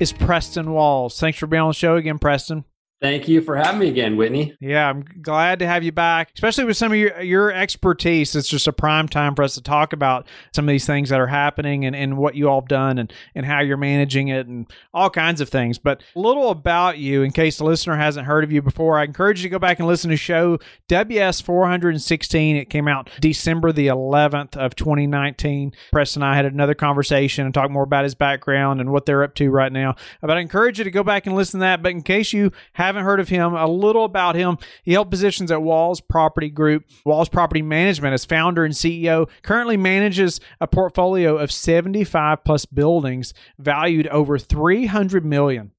is Preston Walls. Thanks for being on the show again, Preston. Thank you for having me again, Whitney. Yeah, I'm glad to have you back, especially with some of your, your expertise. It's just a prime time for us to talk about some of these things that are happening and, and what you all have done and, and how you're managing it and all kinds of things. But a little about you, in case the listener hasn't heard of you before, I encourage you to go back and listen to show WS 416. It came out December the 11th of 2019. Preston and I had another conversation and talked more about his background and what they're up to right now. But I encourage you to go back and listen to that. But in case you have haven't heard of him, a little about him. He held positions at Walls Property Group, Walls Property Management as founder and CEO. Currently manages a portfolio of 75 plus buildings valued over 300 million.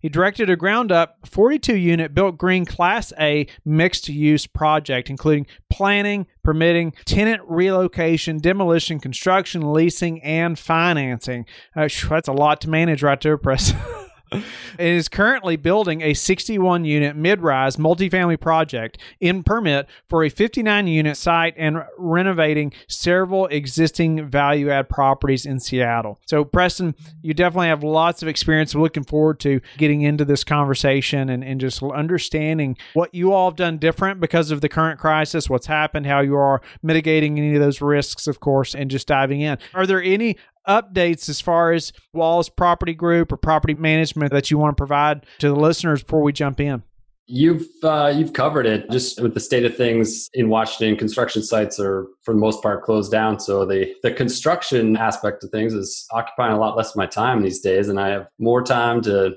He directed a ground up 42 unit built green Class A mixed use project, including planning, permitting, tenant relocation, demolition, construction, leasing, and financing. Uh, that's a lot to manage right there, Press. It is currently building a 61 unit mid rise multifamily project in permit for a 59 unit site and renovating several existing value add properties in Seattle. So, Preston, you definitely have lots of experience. Looking forward to getting into this conversation and, and just understanding what you all have done different because of the current crisis, what's happened, how you are mitigating any of those risks, of course, and just diving in. Are there any updates as far as Walls Property Group or property management that you want to provide to the listeners before we jump in? You've uh, you've covered it. Just with the state of things in Washington, construction sites are for the most part closed down. So the the construction aspect of things is occupying a lot less of my time these days, and I have more time to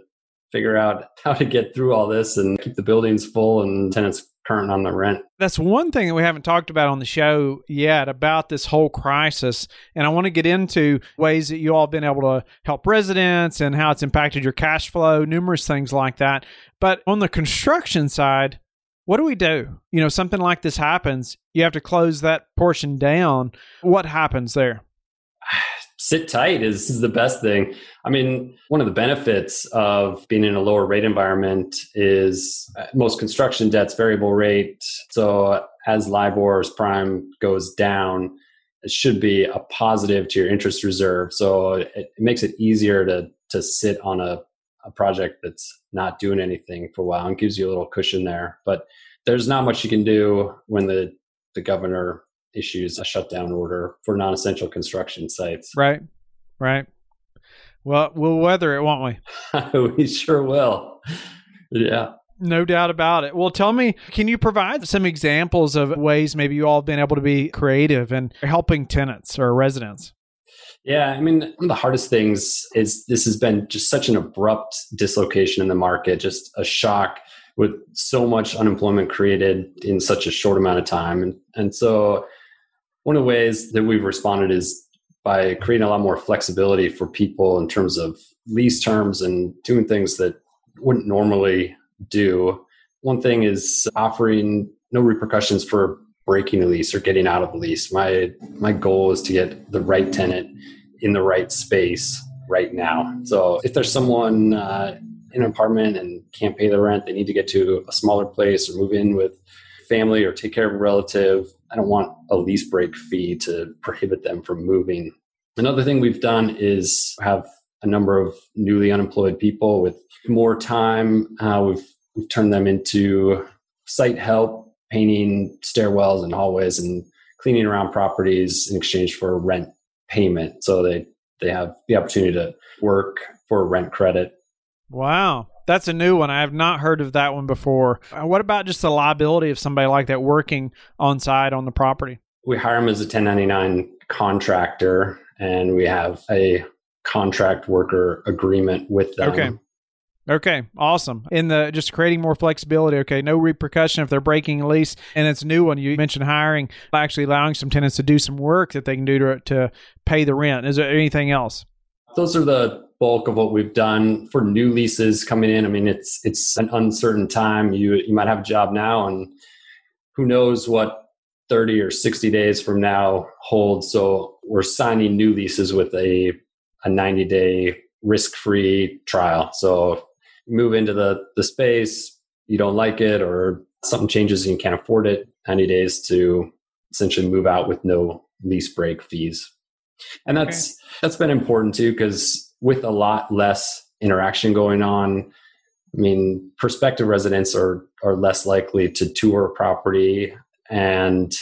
figure out how to get through all this and keep the buildings full and tenants current on the rent. That's one thing that we haven't talked about on the show yet about this whole crisis. And I want to get into ways that you all have been able to help residents and how it's impacted your cash flow, numerous things like that. But on the construction side, what do we do? You know, something like this happens, you have to close that portion down. What happens there? Sit tight is, is the best thing. I mean, one of the benefits of being in a lower rate environment is uh, most construction debt's variable rate. So as LIBOR's prime goes down, it should be a positive to your interest reserve. So it, it makes it easier to to sit on a, a project that's not doing anything for a while and gives you a little cushion there. But there's not much you can do when the the governor issues a shutdown order for non-essential construction sites. Right. Right. Well, we'll weather it, won't we? we sure will. Yeah. No doubt about it. Well, tell me, can you provide some examples of ways maybe you all have been able to be creative and helping tenants or residents? Yeah, I mean, one of the hardest things is this has been just such an abrupt dislocation in the market, just a shock with so much unemployment created in such a short amount of time. And, and so one of the ways that we've responded is by creating a lot more flexibility for people in terms of lease terms and doing things that wouldn't normally do. One thing is offering no repercussions for breaking a lease or getting out of a lease. My my goal is to get the right tenant in the right space right now. So if there's someone uh, in an apartment and can't pay the rent, they need to get to a smaller place or move in with family or take care of a relative. I don't want a lease break fee to prohibit them from moving. Another thing we've done is have a number of newly unemployed people with more time. Uh, we've we've turned them into site help, painting stairwells and hallways, and cleaning around properties in exchange for rent payment. So they they have the opportunity to work for rent credit. Wow. That's a new one. I have not heard of that one before. Uh, what about just the liability of somebody like that working on site on the property? We hire them as a 1099 contractor and we have a contract worker agreement with them. Okay. Okay, awesome. In the just creating more flexibility. Okay, no repercussion if they're breaking a lease, and it's a new one. You mentioned hiring, actually allowing some tenants to do some work that they can do to to pay the rent. Is there anything else? Those are the bulk of what we've done for new leases coming in. I mean, it's it's an uncertain time. You you might have a job now, and who knows what 30 or 60 days from now holds. So we're signing new leases with a a 90 day risk free trial. So move into the the space, you don't like it, or something changes and you can't afford it. 90 days to essentially move out with no lease break fees. And that's okay. that's been important too because with a lot less interaction going on, I mean, prospective residents are are less likely to tour a property and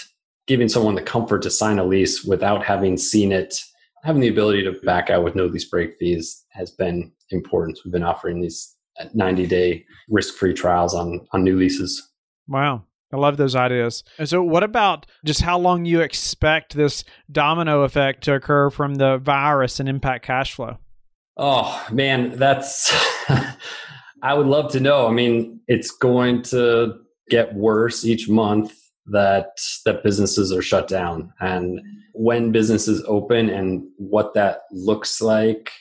giving someone the comfort to sign a lease without having seen it, having the ability to back out with no lease break fees has been important. We've been offering these uh, 90 day risk free trials on on new leases. Wow. I love those ideas. And so, what about just how long you expect this domino effect to occur from the virus and impact cash flow? Oh, man, that's, I would love to know. I mean, it's going to get worse each month that that businesses are shut down and when businesses open and what that looks like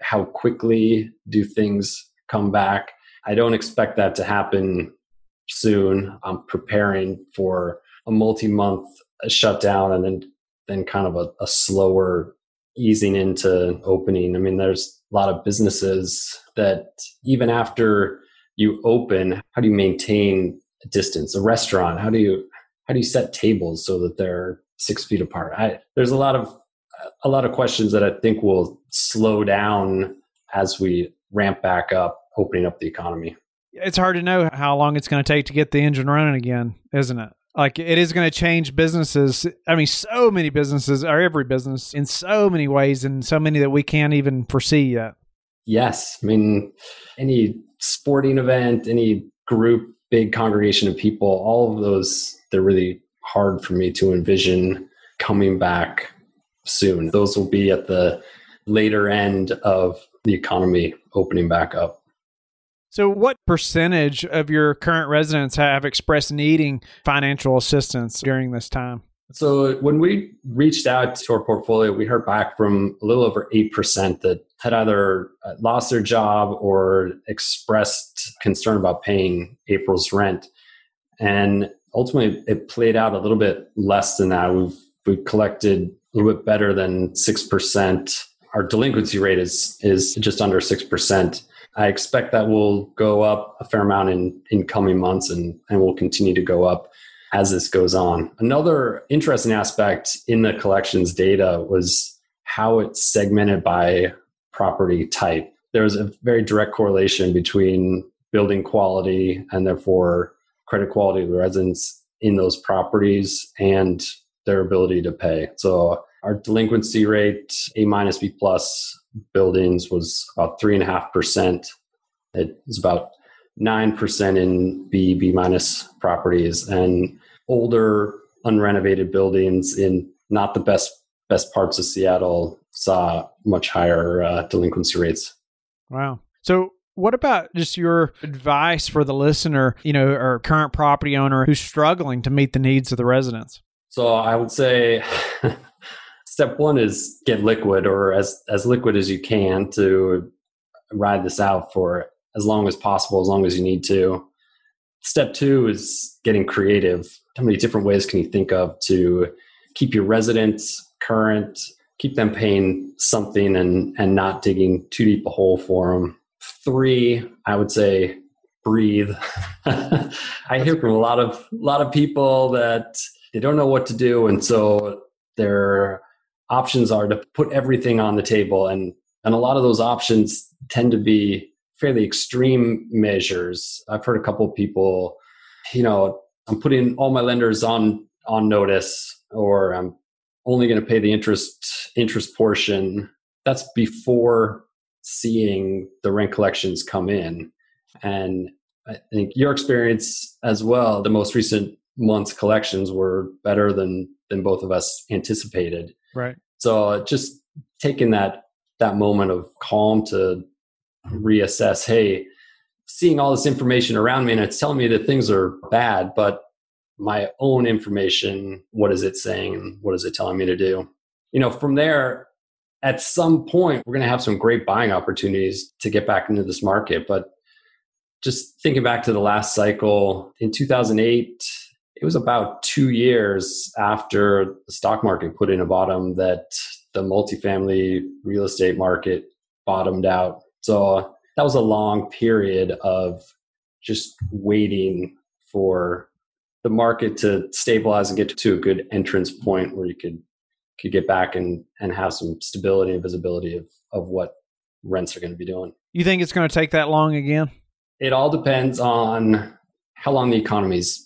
how quickly do things come back i don't expect that to happen soon. I'm preparing for a multi-month shutdown and then then kind of a, a slower easing into opening. I mean, there's a lot of businesses that even after you open, how do you maintain a distance? A restaurant, how do you how do you set tables so that they're six feet apart? I, there's a lot of a lot of questions that I think will slow down as we ramp back up, opening up the economy it's hard to know how long it's going to take to get the engine running again, isn't it? Like it is going to change businesses. I mean, so many businesses, or every business, in so many ways, and so many that we can't even foresee yet. Yes, I mean, any sporting event, any group, big congregation of people, all of those, they're really hard for me to envision coming back soon. Those will be at the later end of the economy opening back up. So, what percentage of your current residents have expressed needing financial assistance during this time? So, when we reached out to our portfolio, we heard back from a little over 8% that had either uh, lost their job or expressed concern about paying April's rent. And ultimately, it played out a little bit less than that. We've, we collected a little bit better than 6%. Our delinquency rate is, is just under 6%. I expect that will go up a fair amount in, in coming months and, and will continue to go up as this goes on. Another interesting aspect in the collections data was how it's segmented by property type. There was a very direct correlation between building quality and therefore credit quality of the residents in those properties and their ability to pay. So our delinquency rate, A minus B plus buildings was about three and a half percent. It was about nine percent in B B minus properties, and older unrenovated buildings in not the best best parts of Seattle saw much higher uh, delinquency rates. Wow. So what about just your advice for the listener, you know, or current property owner who's struggling to meet the needs of the residents? So I would say step one is get liquid or as as liquid as you can to ride this out for as long as possible as long as you need to. Step two is getting creative. How many different ways can you think of to keep your residents current keep them paying something and and not digging too deep a hole for them three i would say breathe. I hear from a lot of a lot of people that they don't know what to do and so they're options are to put everything on the table. And and a lot of those options tend to be fairly extreme measures. I've heard a couple people you know i'm putting all my lenders on on notice or i'm only going to pay the interest interest portion. That's before seeing the rent collections come in. And i think your experience as well the most recent month's collections were better than than both of us anticipated Right. So just taking that that moment of calm to reassess, hey, seeing all this information around me and it's telling me that things are bad, but my own information, what is it saying and what is it telling me to do? You know, from there, at some point we're going to have some great buying opportunities to get back into this market but just thinking back to the last cycle in 2008 it was about two years after the stock market put in a bottom that the multifamily real estate market bottomed out so that was a long period of just waiting for the market to stabilize and get to a good entrance point where you could could get back and and have some stability and visibility of of what rents are going to be doing. You think it's going to take that long again? It all depends on how long the economy's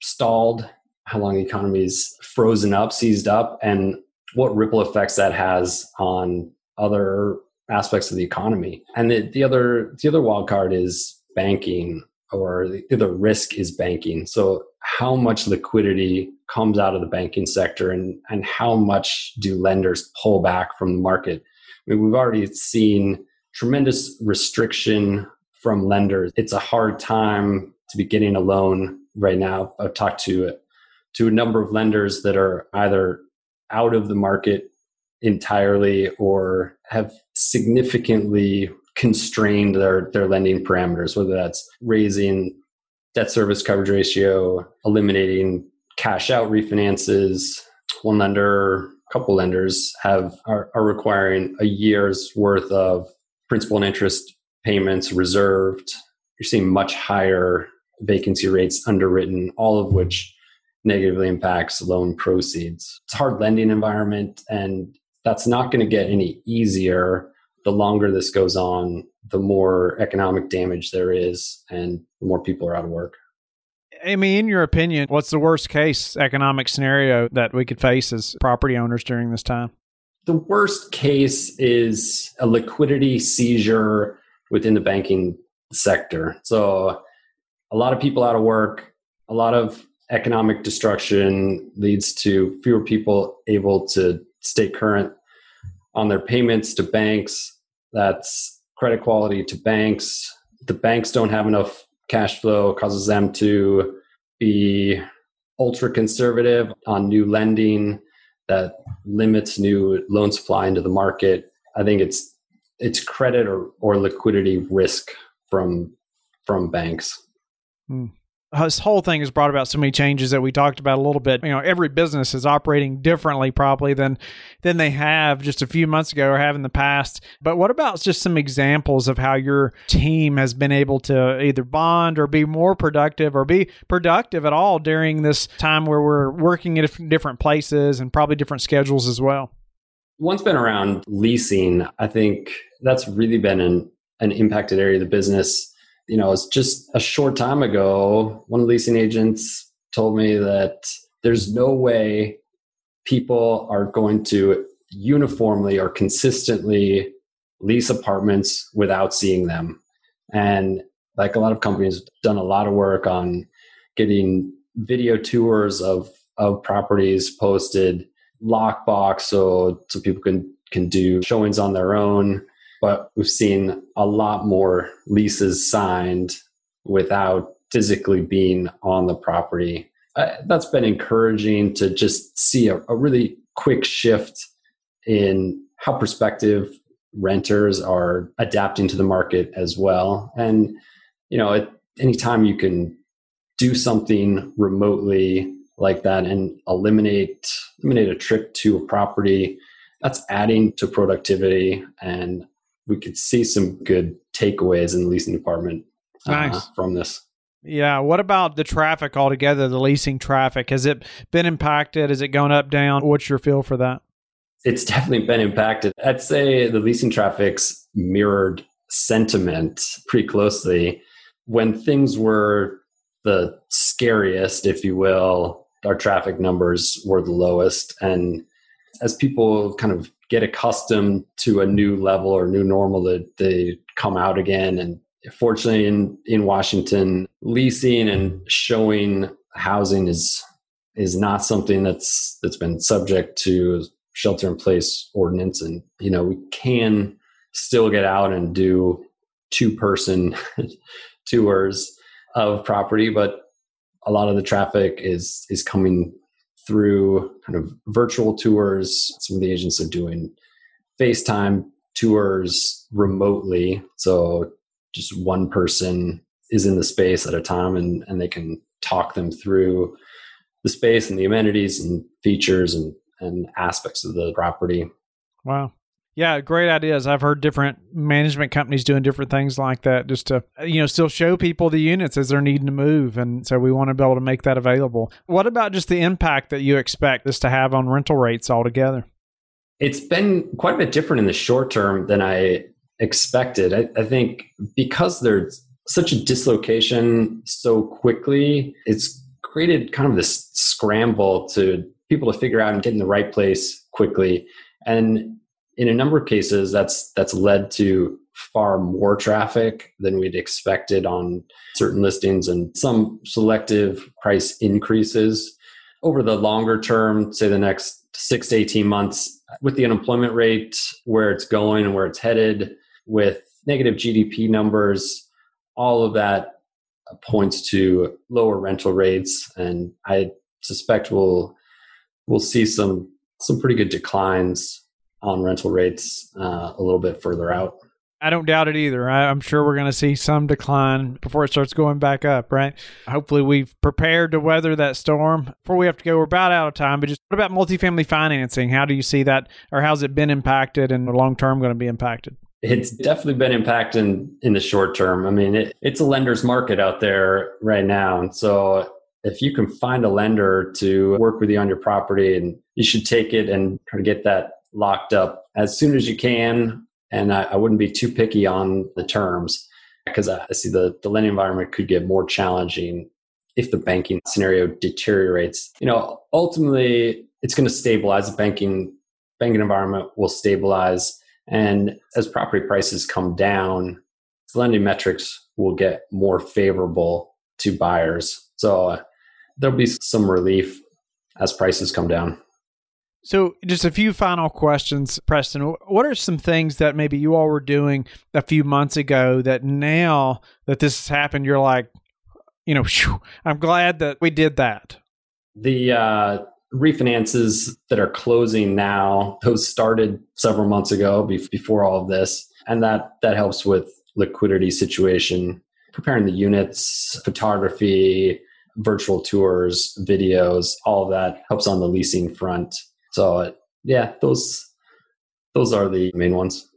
stalled, how long the economy's frozen up, seized up, and what ripple effects that has on other aspects of the economy. And the, the other the other wild card is banking or the other risk is banking. So how much liquidity comes out of the banking sector and, and how much do lenders pull back from the market? I mean, we've already seen tremendous restriction from lenders. It's a hard time to be getting a loan right now. I've talked to to a number of lenders that are either out of the market entirely or have significantly constrained their their lending parameters whether that's raising debt service coverage ratio eliminating cash out refinances one lender a couple lenders have are, are requiring a year's worth of principal and interest payments reserved you're seeing much higher vacancy rates underwritten all of which negatively impacts loan proceeds it's a hard lending environment and that's not going to get any easier the longer this goes on, the more economic damage there is and the more people are out of work. I mean, in your opinion, what's the worst case economic scenario that we could face as property owners during this time? The worst case is a liquidity seizure within the banking sector. So, a lot of people out of work, a lot of economic destruction leads to fewer people able to stay current on their payments to banks. That's credit quality to banks. The banks don't have enough cash flow, causes them to be ultra conservative on new lending that limits new loan supply into the market. I think it's it's credit or, or liquidity risk from from banks. Hmm this whole thing has brought about so many changes that we talked about a little bit. You know, every business is operating differently probably than than they have just a few months ago or have in the past. But what about just some examples of how your team has been able to either bond or be more productive or be productive at all during this time where we're working at different places and probably different schedules as well? One's been around leasing. I think that's really been an an impacted area of the business you know, it's just a short time ago, one leasing agents told me that there's no way people are going to uniformly or consistently lease apartments without seeing them. And like a lot of companies done a lot of work on getting video tours of of properties posted lockbox so so people can can do showings on their own but we've seen a lot more leases signed without physically being on the property. Uh, that's been encouraging to just see a, a really quick shift in how prospective renters are adapting to the market as well. And, you know, at anytime you can do something remotely like that and eliminate eliminate a trip to a property that's adding to productivity and we could see some good takeaways in the leasing department uh, nice. from this. Yeah. What about the traffic altogether, the leasing traffic? Has it been impacted? Has it gone up, down? What's your feel for that? It's definitely been impacted. I'd say the leasing traffic's mirrored sentiment pretty closely. When things were the scariest, if you will, our traffic numbers were the lowest. And as people kind of get accustomed to a new level or new normal that they come out again. And fortunately, in in Washington, leasing and showing housing is is not something that's that's been subject to shelter in place ordinance. And you know, we can still get out and do two person tours of property, but a lot of the traffic is is coming through kind of virtual tours. Some of the agents are doing FaceTime tours remotely. So just one person is in the space at a time and, and they can talk them through the space and the amenities and features and, and aspects of the property. Wow. Yeah, great ideas. I've heard different management companies doing different things like that just to, you know, still show people the units as they're needing to move. And so we want to be able to make that available. What about just the impact that you expect this to have on rental rates altogether? It's been quite a bit different in the short term than I expected. I, I think because there's such a dislocation so quickly, it's created kind of this scramble to people to figure out and get in the right place quickly. And in a number of cases, that's that's led to far more traffic than we'd expected on certain listings and some selective price increases over the longer term, say the next six to 18 months, with the unemployment rate where it's going and where it's headed, with negative GDP numbers, all of that points to lower rental rates. And I suspect we'll, we'll see some, some pretty good declines on rental rates uh, a little bit further out. I don't doubt it either. I, am sure we're going to see some decline before it starts going back up, right? Hopefully, we've prepared to weather that storm. Before we have to go, we're about out of time. But just what about multifamily financing? How do you see that, or how's it been impacted, and long term going to be impacted? It's definitely been impacted in, in the short term. I mean, it, it's a lender's market out there right now, and so if you can find a lender to work with you on your property, and you should take it and try to get that locked up as soon as you can. And I, I wouldn't be too picky on the terms because I see the, the lending environment could get more challenging if the banking scenario deteriorates. You know, ultimately, it's going to stabilize. The banking banking environment will stabilize, and as property prices come down, lending metrics will get more favorable to buyers. So uh, there'll be some relief as prices come down. So, just a few final questions, Preston. What are some things that maybe you all were doing a few months ago that now that this has happened, you're like, you know, whew, I'm glad that we did that? The uh, refinances that are closing now, those started several months ago before all of this. And that, that helps with liquidity situation, preparing the units, photography, virtual tours, videos, all of that helps on the leasing front so yeah, those those are the main ones.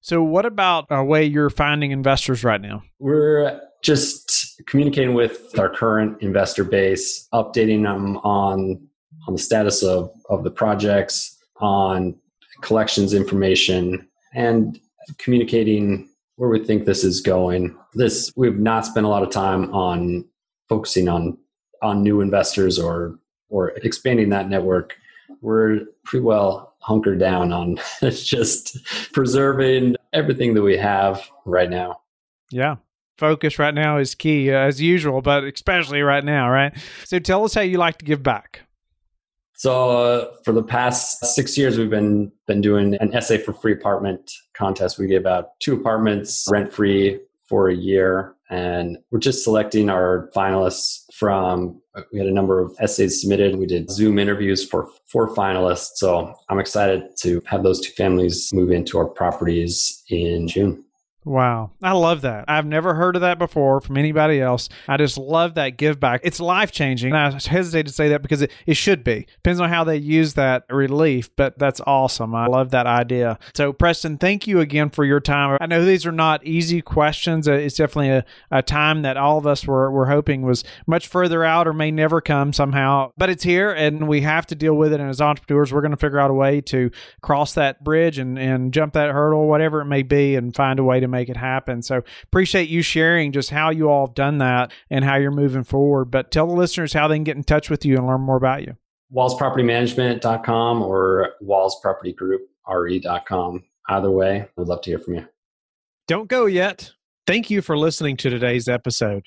So what about a way you're finding investors right now? We're just communicating with our current investor base, updating them on on the status of of the projects, on collections information, and communicating where we think this is going. This we've not spent a lot of time on focusing on on new investors or or expanding that network we're pretty well hunkered down on just preserving everything that we have right now. Yeah. Focus right now is key uh, as usual, but especially right now, right? So tell us how you like to give back. So uh, for the past six years, we've been been doing an essay for free apartment contest. We give out two apartments rent free for a year, and we're just selecting our finalists from uh, we had a number of essays submitted. We did zoom interviews for four finalists. So i'm excited to have those two families move into our properties in june Wow. I love that. I've never heard of that before from anybody else. I just love that give back. It's life changing. And I hesitate to say that because it, it should be. Depends on how they use that relief, but that's awesome. I love that idea. So, Preston, thank you again for your time. I know these are not easy questions. Uh, it's definitely a, a time that all of us were, were hoping was much further out or may never come somehow, but it's here and we have to deal with it. And as entrepreneurs, we're going to figure out a way to cross that bridge and, and jump that hurdle, whatever it may be, and find a way to make make it happen. So appreciate you sharing just how you all have done that and how you're moving forward. But tell the listeners how they can get in touch with you and learn more about you. WallsPropertyManagement.com or WallsPropertyGroupRE.com. Either way, we'd love to hear from you. Don't go yet. Thank you for listening to today's episode.